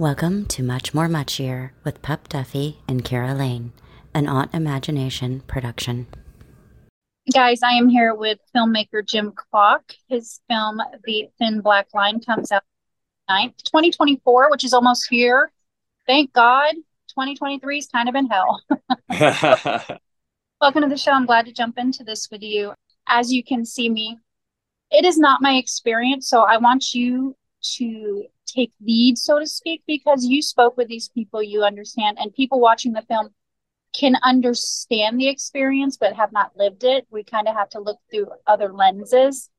Welcome to Much More Muchier with Pup Duffy and Kara Lane, an Autimagination production. Guys, I am here with filmmaker Jim Klock. His film, The Thin Black Line, comes out 9th, 2024, which is almost here. Thank God. 2023 has kind of been hell. Welcome to the show. I'm glad to jump into this with you. As you can see me, it is not my experience. So I want you to take lead, so to speak, because you spoke with these people, you understand, and people watching the film can understand the experience but have not lived it. We kind of have to look through other lenses.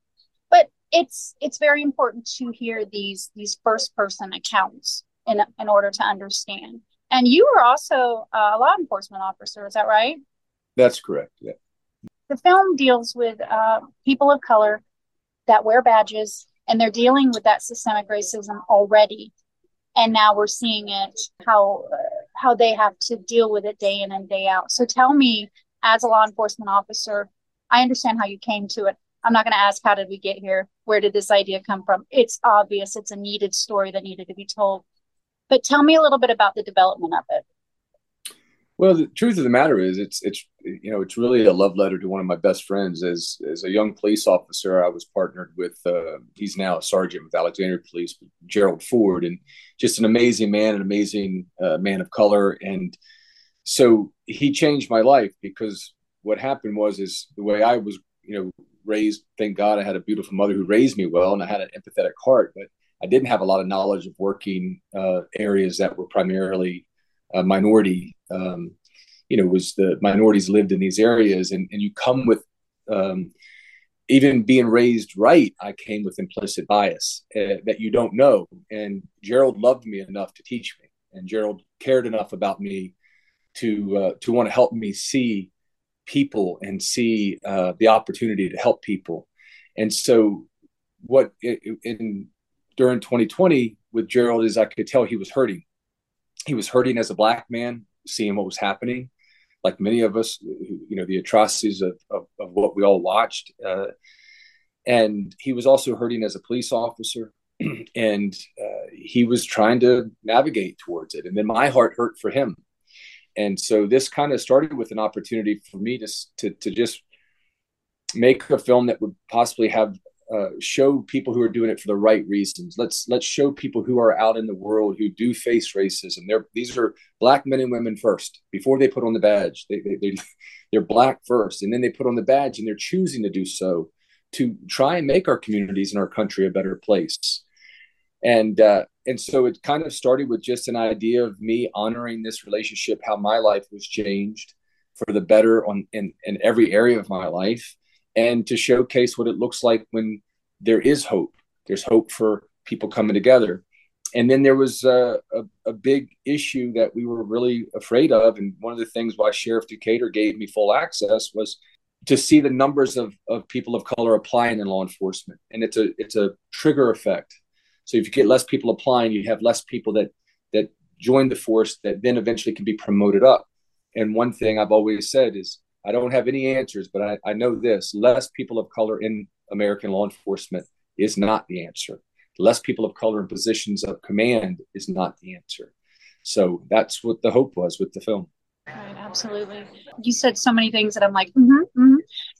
But it's it's very important to hear these these first person accounts in in order to understand. And you were also a law enforcement officer, is that right? That's correct. Yeah. The film deals with uh, people of color that wear badges and they're dealing with that systemic racism already. And now we're seeing it how how they have to deal with it day in and day out. So tell me as a law enforcement officer i understand how you came to it. I'm not going to ask how did we get here? Where did this idea come from? It's obvious it's a needed story that needed to be told. But tell me a little bit about the development of it well, the truth of the matter is, it's it's you know it's really a love letter to one of my best friends. As as a young police officer, I was partnered with uh, he's now a sergeant with Alexandria Police, Gerald Ford, and just an amazing man, an amazing uh, man of color, and so he changed my life because what happened was is the way I was you know raised. Thank God I had a beautiful mother who raised me well, and I had an empathetic heart, but I didn't have a lot of knowledge of working uh, areas that were primarily uh, minority um, you know was the minorities lived in these areas and, and you come with um, even being raised right i came with implicit bias uh, that you don't know. And gerald loved me enough to teach me and gerald cared enough about me to uh, to want to help me see people and see uh, the opportunity to help people. And so what in during 2020 with gerald is i could tell he was hurting. He was hurting as a black man seeing what was happening, like many of us, you know, the atrocities of, of, of what we all watched. Uh, and he was also hurting as a police officer. and uh, he was trying to navigate towards it. And then my heart hurt for him. And so this kind of started with an opportunity for me to, to, to just make a film that would possibly have uh, show people who are doing it for the right reasons. Let's let's show people who are out in the world who do face racism. They're these are black men and women first before they put on the badge. They, they, they they're black first, and then they put on the badge, and they're choosing to do so to try and make our communities and our country a better place. And uh, and so it kind of started with just an idea of me honoring this relationship, how my life was changed for the better on in, in every area of my life and to showcase what it looks like when there is hope. There's hope for people coming together. And then there was a, a, a, big issue that we were really afraid of. And one of the things why Sheriff Decatur gave me full access was to see the numbers of, of people of color applying in law enforcement. And it's a it's a trigger effect. So if you get less people applying, you have less people that that join the force that then eventually can be promoted up. And one thing I've always said is I don't have any answers, but I, I know this less people of color in American law enforcement is not the answer. Less people of color in positions of command is not the answer. So that's what the hope was with the film. Right, absolutely. You said so many things that I'm like, mm-hmm, mm-hmm.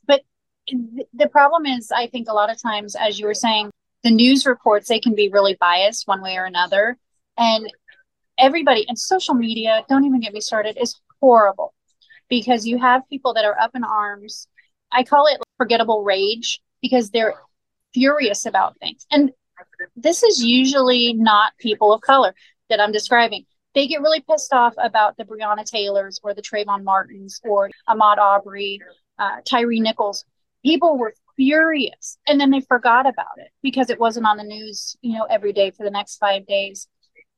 but th- the problem is, I think a lot of times, as you were saying, the news reports they can be really biased one way or another, and everybody and social media. Don't even get me started. Is horrible because you have people that are up in arms. I call it forgettable rage because they're furious about things. And this is usually not people of color that I'm describing. They get really pissed off about the Breonna Taylors or the Trayvon Martins or Ahmaud Arbery, uh, Tyre Nichols. People were furious and then they forgot about it because it wasn't on the news, you know, every day for the next five days.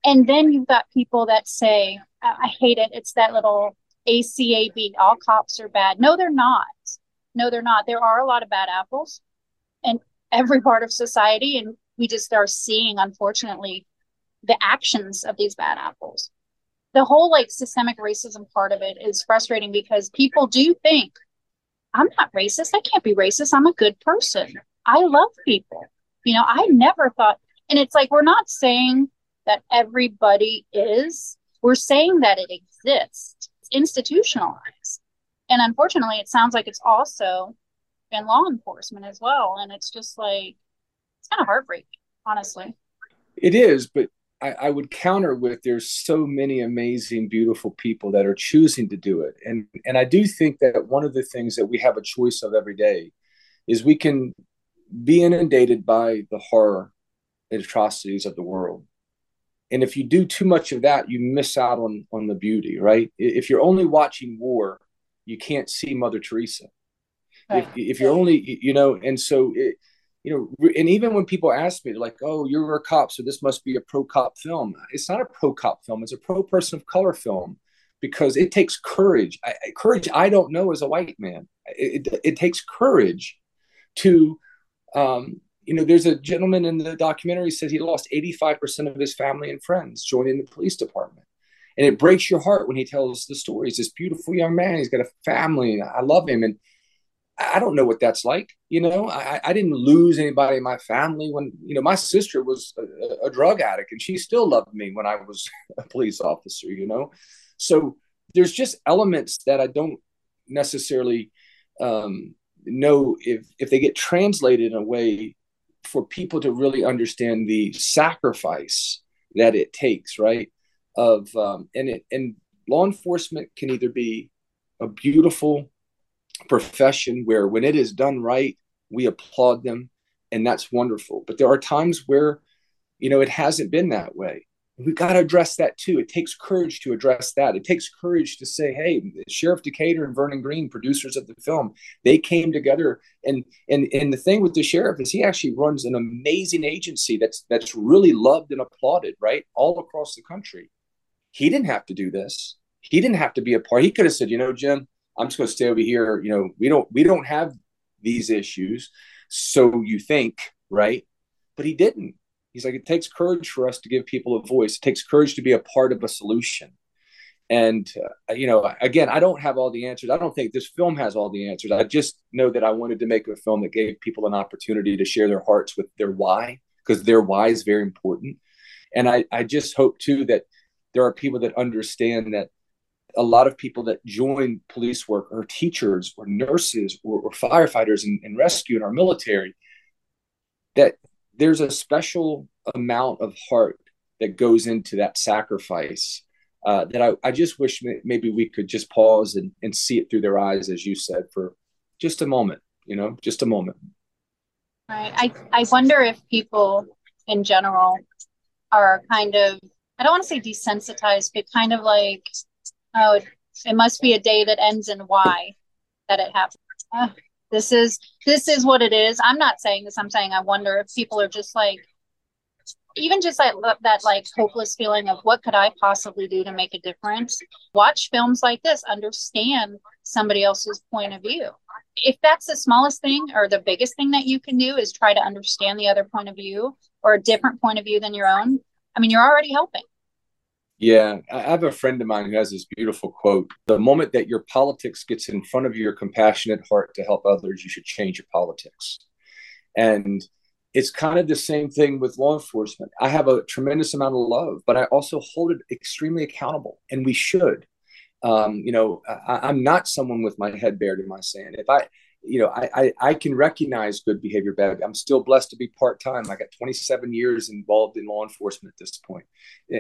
And then you've got people that say, I hate it. It's that little ACAB, all cops are bad. No, they're not. No, they're not. There are a lot of bad apples in every part of society, and we just are seeing, unfortunately, the actions of these bad apples. The whole like systemic racism part of it is frustrating because people do think, I'm not racist. I can't be racist. I'm a good person. I love people. You know, I never thought, and it's like we're not saying that everybody is. We're saying that it exists, it's institutionalized. And unfortunately, it sounds like it's also in law enforcement as well. And it's just like, it's kind of heartbreaking, honestly. It is, but I, I, would counter with there's so many amazing, beautiful people that are choosing to do it. And and I do think that one of the things that we have a choice of every day is we can be inundated by the horror and atrocities of the world. And if you do too much of that, you miss out on on the beauty, right? If you're only watching war, you can't see Mother Teresa. Right. If, if you're only, you know, and so it, you know, and even when people ask me, they're like, "Oh, you're a cop, so this must be a pro cop film." It's not a pro cop film; it's a pro person of color film because it takes courage. I, courage I don't know as a white man. It, it, it takes courage to, um, you know, there's a gentleman in the documentary says he lost 85% of his family and friends joining the police department. And it breaks your heart when he tells the story. He's this beautiful young man. He's got a family. I love him. And I don't know what that's like. You know, I, I didn't lose anybody in my family when, you know, my sister was a, a, drug addict and she still loved me when I was a police officer, you know? So there's just elements that I don't necessarily um, know if, if they get translated in a way for people to really understand the sacrifice that it takes, right? Of, um, and it, and law enforcement can either be a beautiful profession where when it is done right, we applaud them and that's wonderful. But there are times where, you know, it hasn't been that way. We've got to address that too. It takes courage to address that. It takes courage to say, "Hey, Sheriff Decatur and Vernon Green, producers of the film, they came together." And and and the thing with the sheriff is he actually runs an amazing agency that's that's really loved and applauded, right, all across the country. He didn't have to do this. He didn't have to be a part. He could have said, "You know, Jim, I'm just going to stay over here. You know, we don't we don't have these issues, so you think, right? But he didn't. He's like, it takes courage for us to give people a voice. It takes courage to be a part of a solution. And uh, you know, again, I don't have all the answers. I don't think this film has all the answers. I just know that I wanted to make a film that gave people an opportunity to share their hearts with their why, because their why is very important. And I, I just hope too that there are people that understand that a lot of people that join police work are teachers or nurses or, or firefighters and, and rescue in our military that there's a special amount of heart that goes into that sacrifice uh, that I, I just wish maybe we could just pause and, and see it through their eyes, as you said, for just a moment, you know, just a moment. Right. I, I wonder if people in general are kind of, I don't want to say desensitized, but kind of like Oh, it must be a day that ends in Y that it happens. Uh, this is this is what it is. I'm not saying this. I'm saying I wonder if people are just like even just like that like hopeless feeling of what could I possibly do to make a difference. Watch films like this, understand somebody else's point of view. If that's the smallest thing or the biggest thing that you can do is try to understand the other point of view or a different point of view than your own, I mean, you're already helping. Yeah, I have a friend of mine who has this beautiful quote The moment that your politics gets in front of your compassionate heart to help others, you should change your politics. And it's kind of the same thing with law enforcement. I have a tremendous amount of love, but I also hold it extremely accountable, and we should. Um, you know, I, am not someone with my head buried in my sand. If I, you know, I, I, I can recognize good behavior bad. I'm still blessed to be part time. I got 27 years involved in law enforcement at this point,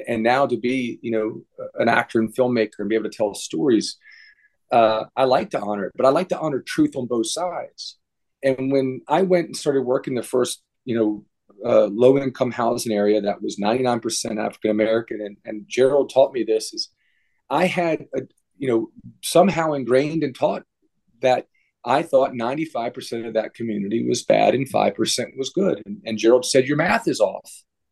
and now to be, you know, an actor and filmmaker and be able to tell stories. Uh, I like to honor it, but I like to honor truth on both sides. And when I went and started working the first, you know, uh, low income housing area that was 99% African American, and, and Gerald taught me this is I had, a, you know, somehow ingrained and taught that I thought 95% of that community was bad and 5% was good. And, and Gerald said, Your math is off.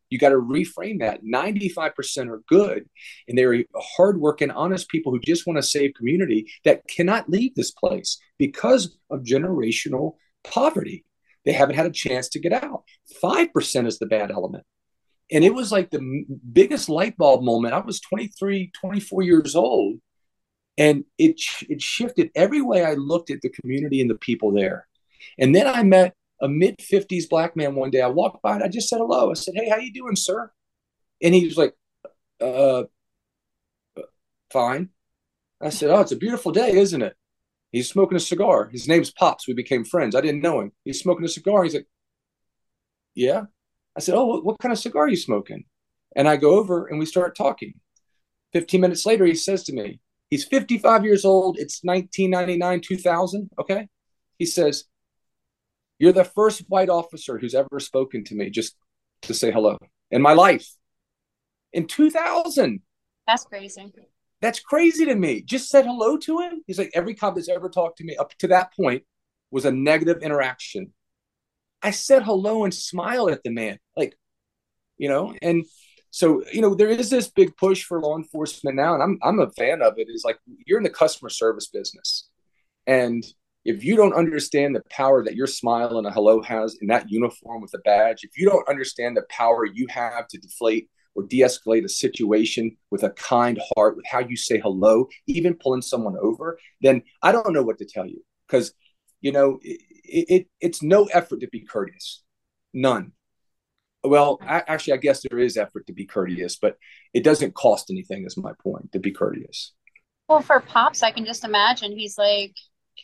You got to reframe that. 95% are good, and they're hardworking, honest people who just want to save community that cannot leave this place because of generational poverty. They haven't had a chance to get out. 5% is the bad element. And it was like the biggest light bulb moment. I was 23, 24 years old and it it shifted every way I looked at the community and the people there. And then I met a mid 50s black man one day. I walked by and I just said hello. I said, "Hey, how you doing, sir?" And he was like, uh, fine. I said, oh, it's a beautiful day, isn't it? He's smoking a cigar. His name's Pops. We became friends. I didn't know him. He's smoking a cigar. He's like, yeah. I said, oh, what, what kind of cigar are you smoking? And I go over and we start talking. 15 minutes later, he says to me, he's 55 years old. It's 1999, 2000. Okay. He says, You're the first white officer who's ever spoken to me just to say hello in my life. In 2000. That's crazy. That's crazy to me. Just said hello to him. He's like, every cop that's ever talked to me up to that point was a negative interaction. I said hello and smiled at the man. Like, you know, and so you know there is this big push for law enforcement now and i'm i'm a fan of it is like you're in the customer service business. And if you don't understand the power that your smile and a hello has in that uniform with a badge if you don't understand the power you have to deflate or de-escalate a situation with a kind heart with how you say hello even pulling someone over then i don't know what to tell you. Because you know it, it, it's no effort to be courteous. None well, I, actually, I guess there is effort to be courteous, but it doesn't cost anything. Is my point to be courteous. Well, for pops, I can just imagine he's like,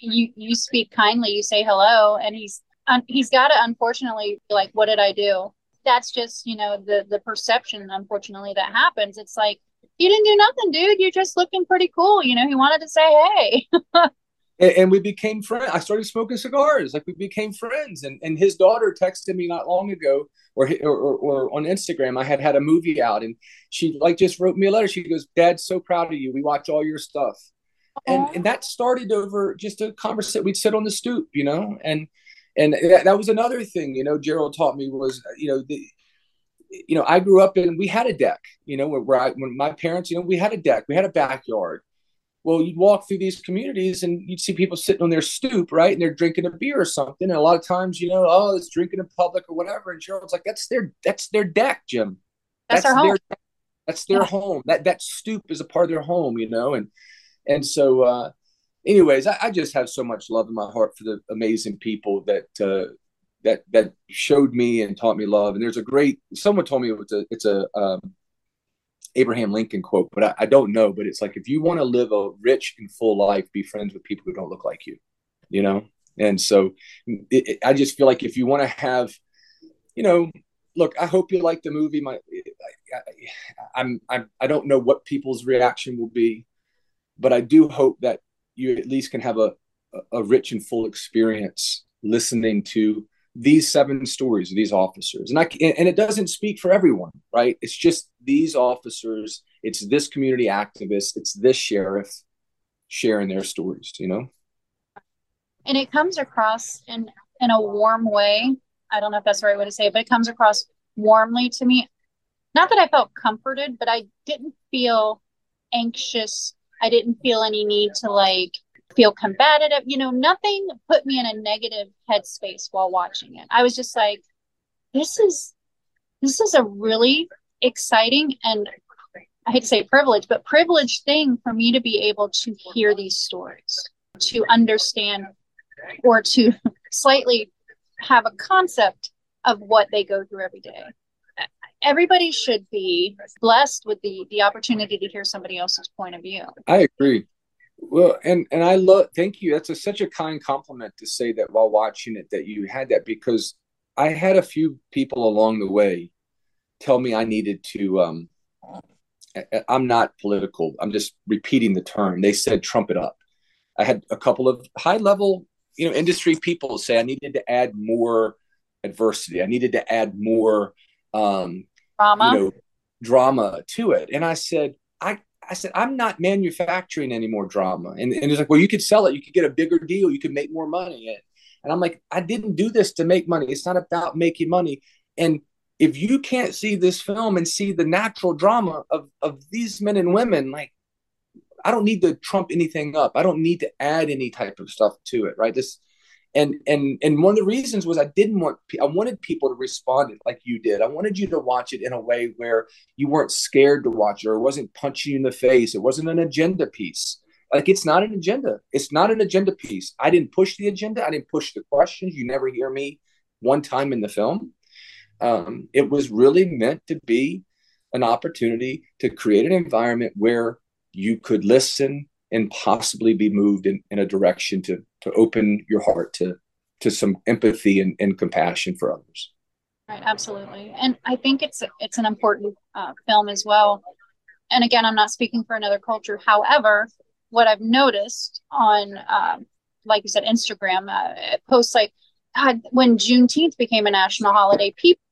you you speak kindly, you say hello, and he's um, he's got to unfortunately be like, what did I do? That's just you know the the perception, unfortunately, that happens. It's like you didn't do nothing, dude. You're just looking pretty cool. You know, he wanted to say hey. and, and, we became friends. I started smoking cigars. Like we became friends. And and his daughter texted me not long ago, or or, or on Instagram. I had had a movie out, and she like just wrote me a letter. She goes, "Dad's so proud of you. We watch all your stuff." And, and that started over just a conversation. We'd sit on the stoop, you know, and and that, that was another thing, you know. Gerald taught me was, you know, the, you know, I grew up and we had a deck, you know, where, where I, when my parents, you know, we had a deck, we had a backyard, well, you'd walk through these communities and you'd see people sitting on their stoop, right? And they're drinking a beer or something. And a lot of times, you know, oh, it's drinking in public or whatever. And Gerald's like, that's their that's their deck, Jim. That's, that's their home. that's their yeah. home. That that stoop is a part of their home, you know. And and so uh anyways, I, I just have so much love in my heart for the amazing people that uh that that showed me and taught me love. And there's a great someone told me it was a it's a um Abraham Lincoln quote, but I, I don't know. But it's like if you want to live a rich and full life, be friends with people who don't look like you, you know. And so it, it, I just feel like if you want to have, you know, look, I hope you like the movie. My, I, I'm, I'm, I don't know what people's reaction will be, but I do hope that you at least can have a, a rich and full experience listening to these seven stories of these officers. And i and it doesn't speak for everyone right? It's just these officers it's this community activist it's this sheriff sharing their stories you know? And it comes across in in a warm way. I don't know if that's the right way to say it but it comes across warmly to me. Not that i felt comforted but i didn't feel anxious. I didn't feel any need to like feel combative. You know, nothing put me in a negative headspace while watching it. I was just like, this is this is a really exciting and I hate to say privilege, but privileged thing for me to be able to hear these stories, to understand or to slightly have a concept of what they go through every day. Everybody should be blessed with the the opportunity to hear somebody else's point of view. I agree. Well, and and I love thank you. That's a, such a kind compliment to say that while watching it that you had that because I had a few people along the way tell me I needed to. Um, I'm not political. I'm just repeating the term. They said trump it up. I had a couple of high level, you know, industry people say I needed to add more adversity. I needed to add more um, drama, you know, drama to it. And I said, I I said, I'm not manufacturing any more drama. And, and it's like, well, you could sell it. You could get a bigger deal. You could make more money. And I'm like, I didn't do this to make money. It's not about making money. And if you can't see this film and see the natural drama of, of these men and women, like, I don't need to trump anything up. I don't need to add any type of stuff to it, right? This, and and and one of the reasons was I didn't want I wanted people to respond it like you did. I wanted you to watch it in a way where you weren't scared to watch it or it wasn't punching you in the face. It wasn't an agenda piece. Like it's not an agenda. It's not an agenda piece. I didn't push the agenda. I didn't push the questions. You never hear me one time in the film. Um, it was really meant to be an opportunity to create an environment where you could listen and possibly be moved in, in a direction to to open your heart to to some empathy and, and compassion for others. Right, absolutely, and I think it's it's an important uh, film as well. And again, I'm not speaking for another culture. However, what I've noticed on, uh, like you said, Instagram uh, posts like God, when Juneteenth became a national holiday, people,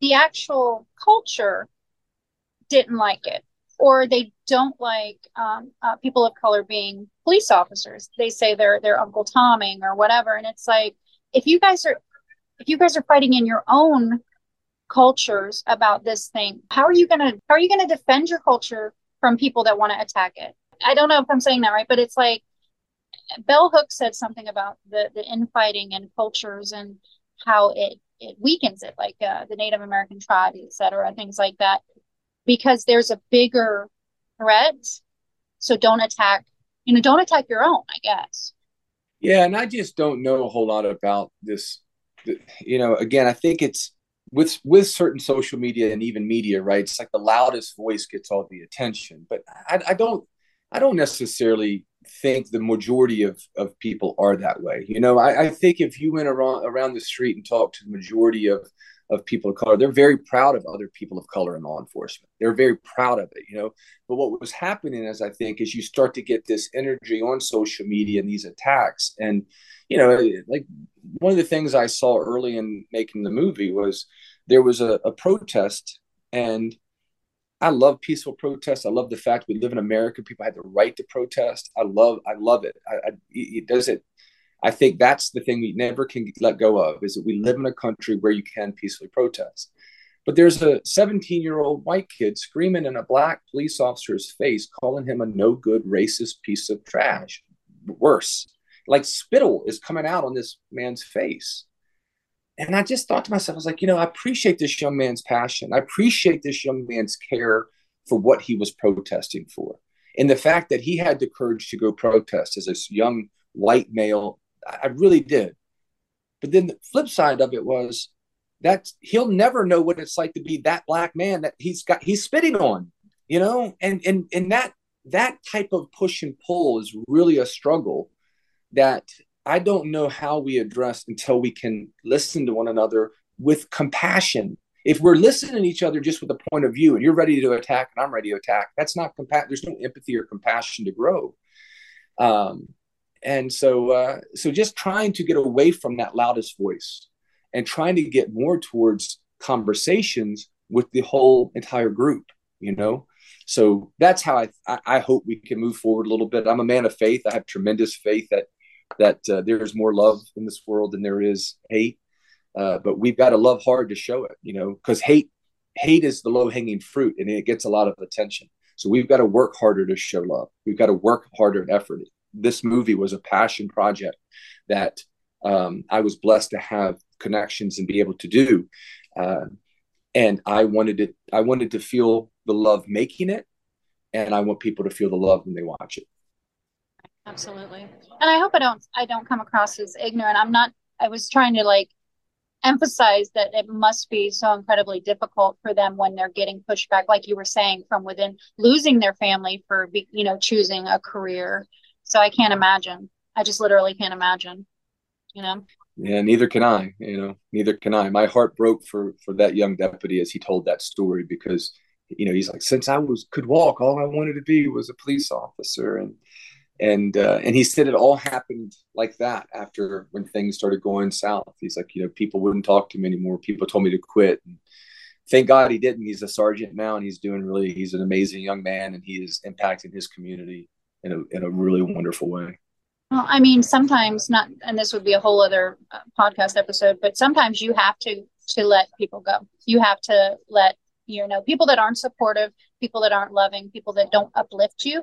the actual culture didn't like it, or they don't like um, uh, people of color being police officers. They say they're they're Uncle Tomming or whatever, and it's like if you guys are if you guys are fighting in your own cultures about this thing, how are you gonna how are you gonna defend your culture from people that want to attack it? I don't know if I'm saying that right, but it's like Bell Hooks said something about the the infighting and cultures and how it it weakens it, like uh, the Native American tribes, et cetera, things like that, because there's a bigger threat. So don't attack, you know, don't attack your own, I guess. Yeah, and I just don't know a whole lot about this. You know, again, I think it's with with certain social media and even media, right? It's like the loudest voice gets all the attention, but I, I don't, I don't necessarily think the majority of, of people are that way. You know, I, I think if you went around around the street and talked to the majority of of people of color, they're very proud of other people of color in law enforcement. They're very proud of it, you know. But what was happening is I think is you start to get this energy on social media and these attacks. And, you know, like one of the things I saw early in making the movie was there was a, a protest and I love peaceful protests. I love the fact we live in America. People had the right to protest. I love, I love it. I, I, it does it. I think that's the thing we never can let go of is that we live in a country where you can peacefully protest. But there's a 17 year old white kid screaming in a black police officer's face, calling him a no good racist piece of trash. Worse, like spittle is coming out on this man's face and I just thought to myself, I was like, you know, I appreciate this young man's passion. I appreciate this young man's care for what he was protesting for. And the fact that he had the courage to go protest as a young white male, I really did. But then the flip side of it was that he'll never know what it's like to be that black man that he's got he's spitting on, you know, and and and that that type of push and pull is really a struggle that I don't know how we address until we can listen to one another with compassion. If we're listening to each other just with a point of view and you're ready to attack and I'm ready to attack, that's not compa- there's no empathy or compassion to grow. Um, and so, uh, so just trying to get away from that loudest voice and trying to get more towards conversations with the whole entire group, you know? So that's how I, I hope we can move forward a little bit. I'm a man of faith. I have tremendous faith that that uh, there's more love in this world than there is hate. Uh, but we've got to love hard to show it, you know, because hate hate is the low hanging fruit and it gets a lot of attention. So we've got to work harder to show love. We've got to work harder and effort. This movie was a passion project that um, I was blessed to have connections and be able to do. Uh, and I wanted to I wanted to feel the love making it, and I want people to feel the love when they watch it. Absolutely. And I hope I don't I don't come across as ignorant. I'm not I was trying to like emphasize that it must be so incredibly difficult for them when they're getting pushback like you were saying from within losing their family for you know choosing a career. So I can't imagine. I just literally can't imagine. You know. Yeah, neither can I, you know, neither can I. My heart broke for for that young deputy as he told that story because you know, he's like since I was could walk all I wanted to be was a police officer and and uh, and he said it all happened like that after when things started going south. He's like, you know, people wouldn't talk to him anymore. People told me to quit. And thank God he didn't. He's a sergeant now, and he's doing really. He's an amazing young man, and he is impacting his community in a in a really wonderful way. Well, I mean, sometimes not, and this would be a whole other uh, podcast episode, but sometimes you have to to let people go. You have to let you know people that aren't supportive, people that aren't loving, people that don't uplift you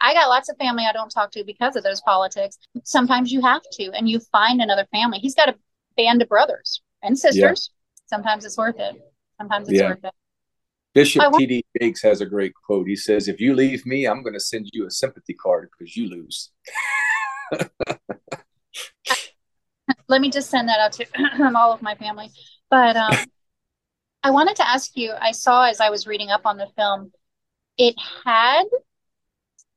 I got lots of family I don't talk to because of those politics. Sometimes you have to, and you find another family. He's got a band of brothers and sisters. Yeah. Sometimes it's worth it. Sometimes it's yeah. worth it. Bishop T.D. Jakes has a great quote. He says, If you leave me, I'm going to send you a sympathy card because you lose. Let me just send that out to all of my family. But um, I wanted to ask you, I saw as I was reading up on the film, it had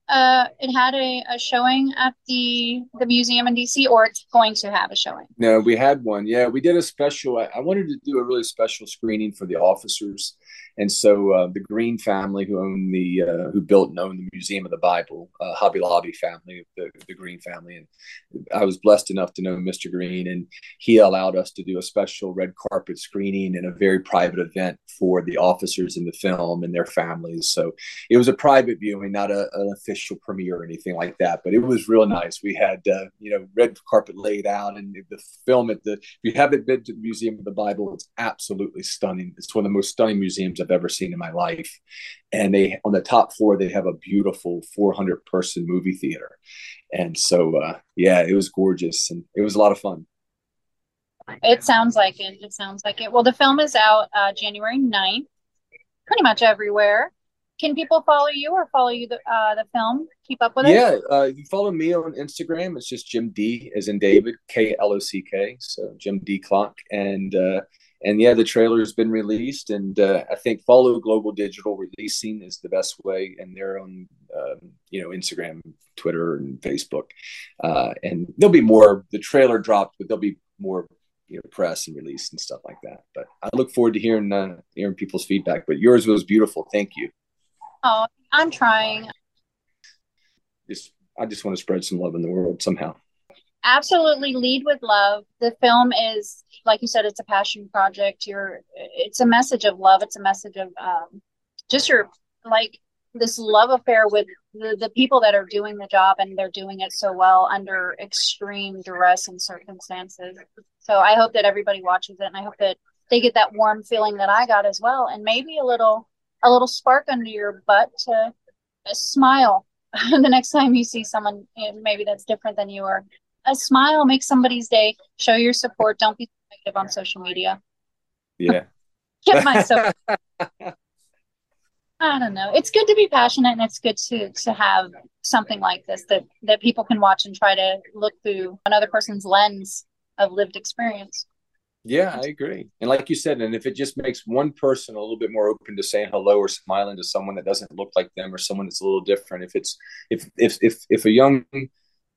uh, it had a, a showing at the the museum in DC, or it's going to have a showing. No, we had one. Yeah, we did a special. I, I wanted to do a really special screening for the officers and so uh, the Green family, who own the, uh, who built and owned the Museum of the Bible, uh, Hobby Lobby family, the, the Green family, and I was blessed enough to know Mr. Green, and he allowed us to do a special red carpet screening and a very private event for the officers in the film and their families. So it was a private viewing, not a, an official premiere or anything like that, but it was real nice. We had uh, you know red carpet laid out, and the film at the. If you haven't been to the Museum of the Bible, it's absolutely stunning. It's one of the most stunning museums I've ever seen in my life. And they on the top floor they have a beautiful 400 person movie theater, and so uh, yeah, it was gorgeous and it was a lot of fun. It sounds like it. It sounds like it. Well, the film is out uh, January 9th, pretty much everywhere. Can people follow you or follow you the uh, the film? Keep up with it. Yeah, uh, you follow me on Instagram. It's just Jim D as in David K L O C K. So Jim D Klock, and uh, and yeah, the trailer has been released, and uh, I think follow Global Digital Releasing is the best way, and they're on um, you know Instagram, Twitter, and Facebook, uh, and there'll be more. The trailer dropped, but there'll be more you know press and release and stuff like that. But I look forward to hearing uh, hearing people's feedback. But yours was beautiful. Thank you. Oh, I'm trying. Just I just want to spread some love in the world somehow absolutely lead with love. The film is like you said it's a passion project. You're it's a message of love. It's a message of um, just your like this love affair with the, the people that are doing the job and they're doing it so well under extreme duress and circumstances. So i hope that everybody watches it and i hope that they get that warm feeling that i got as well and maybe a little a little spark under your butt to smile the next time you see someone maybe that's different than you or a smile make somebody's day. Show your support. Don't be negative on social media. Yeah. Get myself. I don't know. It's good to be passionate, and it's good to to have something like this that that people can watch and try to look through another person's lens of lived experience. Yeah, I agree. And like you said, and if it just makes one person a little bit more open to saying hello or smiling to someone that doesn't look like them or someone that's a little different, if it's if if if if a young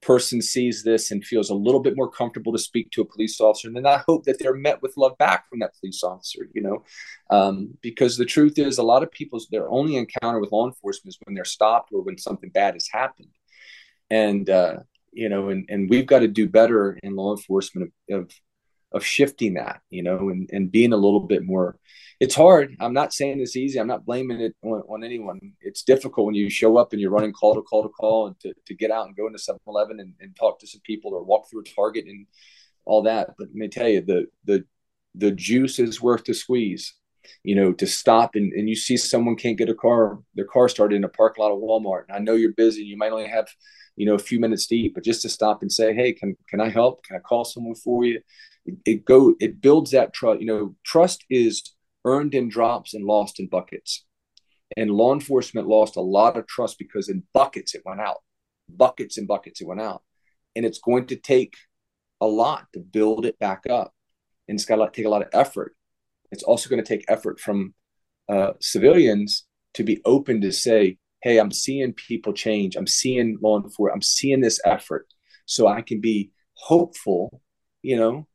person sees this and feels a little bit more comfortable to speak to a police officer and then i hope that they're met with love back from that police officer you know? Um, because the truth is a lot of people's their only encounter with law enforcement is when they're stopped or when something bad has happened. And uh, you know and, and we've got to do better in law enforcement of, of of shifting that, you know, and, and being a little bit more. It's hard. I'm not saying it's easy. I'm not blaming it on, on anyone. It's difficult when you show up and you're running call to call to call and to, to get out and go into 7 Eleven and, and talk to some people or walk through a Target and all that. But let me tell you, the, the, the juice is worth the squeeze, you know, to stop and, and you see someone can't get a car, their car started in a parking lot of Walmart. And I know you're busy. You might only have, you know, a few minutes to eat, but just to stop and say, Hey, can, can I help? Can I call someone for you? It, go it builds that trust you know trust is earned in drops and lost in buckets. And law enforcement lost a lot of trust because in buckets it went out buckets and buckets it went out. And it's going to take a lot to build it back up. And it's got to take a lot of effort. It's also going to take effort from uh, civilians to be open to say hey i'm seeing people change. I'm seeing law enforcement i'm seeing this effort. So i can be hopeful you know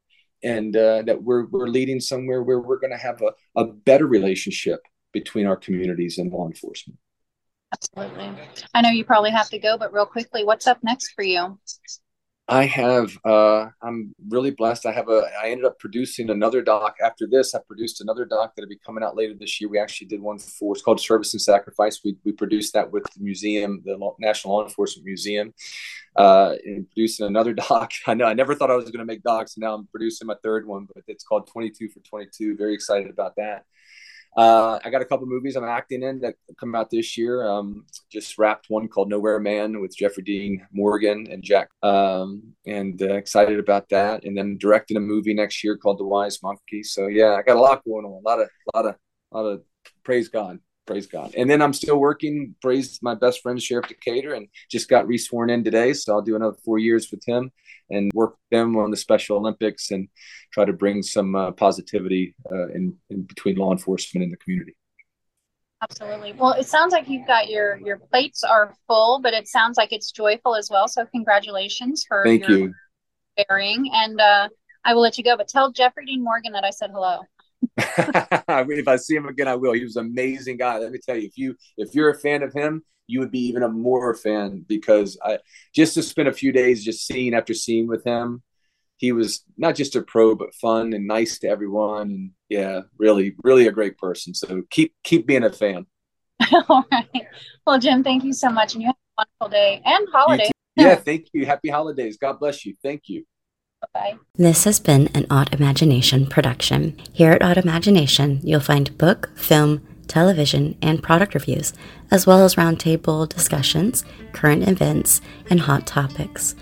and uh, that we're we're leading somewhere where we're going to have a, a better relationship between our communities and law enforcement. Absolutely. I know you probably have to go, but real quickly, what's up next for you? I have. Uh, I'm really blessed. I have a. I ended up producing another doc after this. I produced another doc that'll be coming out later this year. We actually did one for. It's called Service and Sacrifice. We we produced that with the museum, the National Law Enforcement Museum, uh, and producing another doc. I know. I never thought I was going to make docs. And now I'm producing my third one, but it's called 22 for 22. Very excited about that. Uh, I got a couple movies I'm acting in that come out this year. Um, just wrapped one called Nowhere Man with Jeffrey Dean Morgan and Jack, um, and uh, excited about that. And then directing a movie next year called The Wise Monkey. So yeah, I got a lot going on. A lot of, lot of, lot of praise God. praise God. And then I'm still working. Praise my best friend, Sheriff Decatur, and just got resworn in today. So I'll do another four years with him and work with them on the Special Olympics and try to bring some uh, positivity uh, in, in between law enforcement and the community. Absolutely. Well, it sounds like you've got your your plates are full, but it sounds like it's joyful as well. So congratulations for Thank you. bearing. And uh, I will let you go, but tell Jeffrey Dean Morgan that I said hello. if I see him again, I will. He was an amazing guy. Let me tell you, if you if you're a fan of him, you would be even a more fan because I just to spend a few days just seeing after seeing with him, he was not just a pro but fun and nice to everyone and yeah, really, really a great person. So keep keep being a fan. All right. Well, Jim, thank you so much, and you have a wonderful day and holiday. Yeah, thank you. Happy holidays. God bless you. Thank you. Bye. This has been an Autimagination production. Here at Autimagination, you'll find book, film, television, and product reviews, as well as roundtable discussions, current events, and hot topics.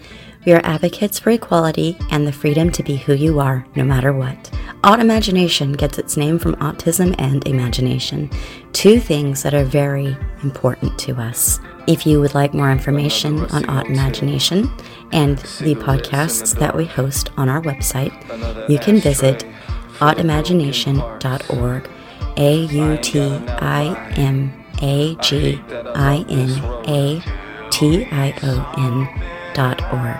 We are advocates for equality and the freedom to be who you are, no matter what. Autimagination gets its name from autism and imagination, two things that are very important to us. If you would like more information on Autimagination and the podcasts that we host on our website, you can visit autimagination.org. A U T I M A G I N A T I O N dot org.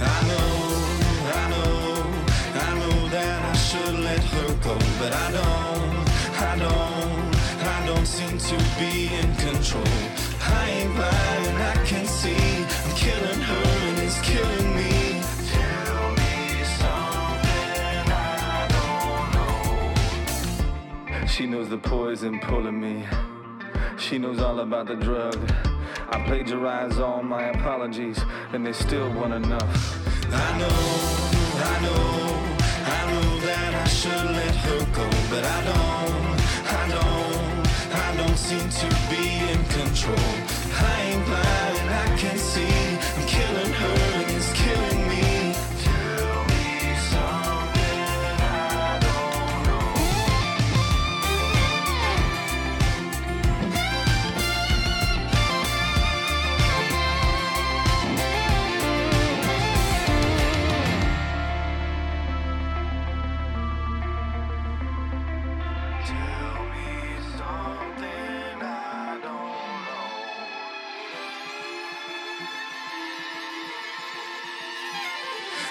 I know, I know, She knows the poison pulling me. She knows all about the drug. I plagiarize all my apologies, and they still want enough. I know, I know, I know that I should let her go, but I don't, I don't, I don't seem to be in control. I ain't blind, I can see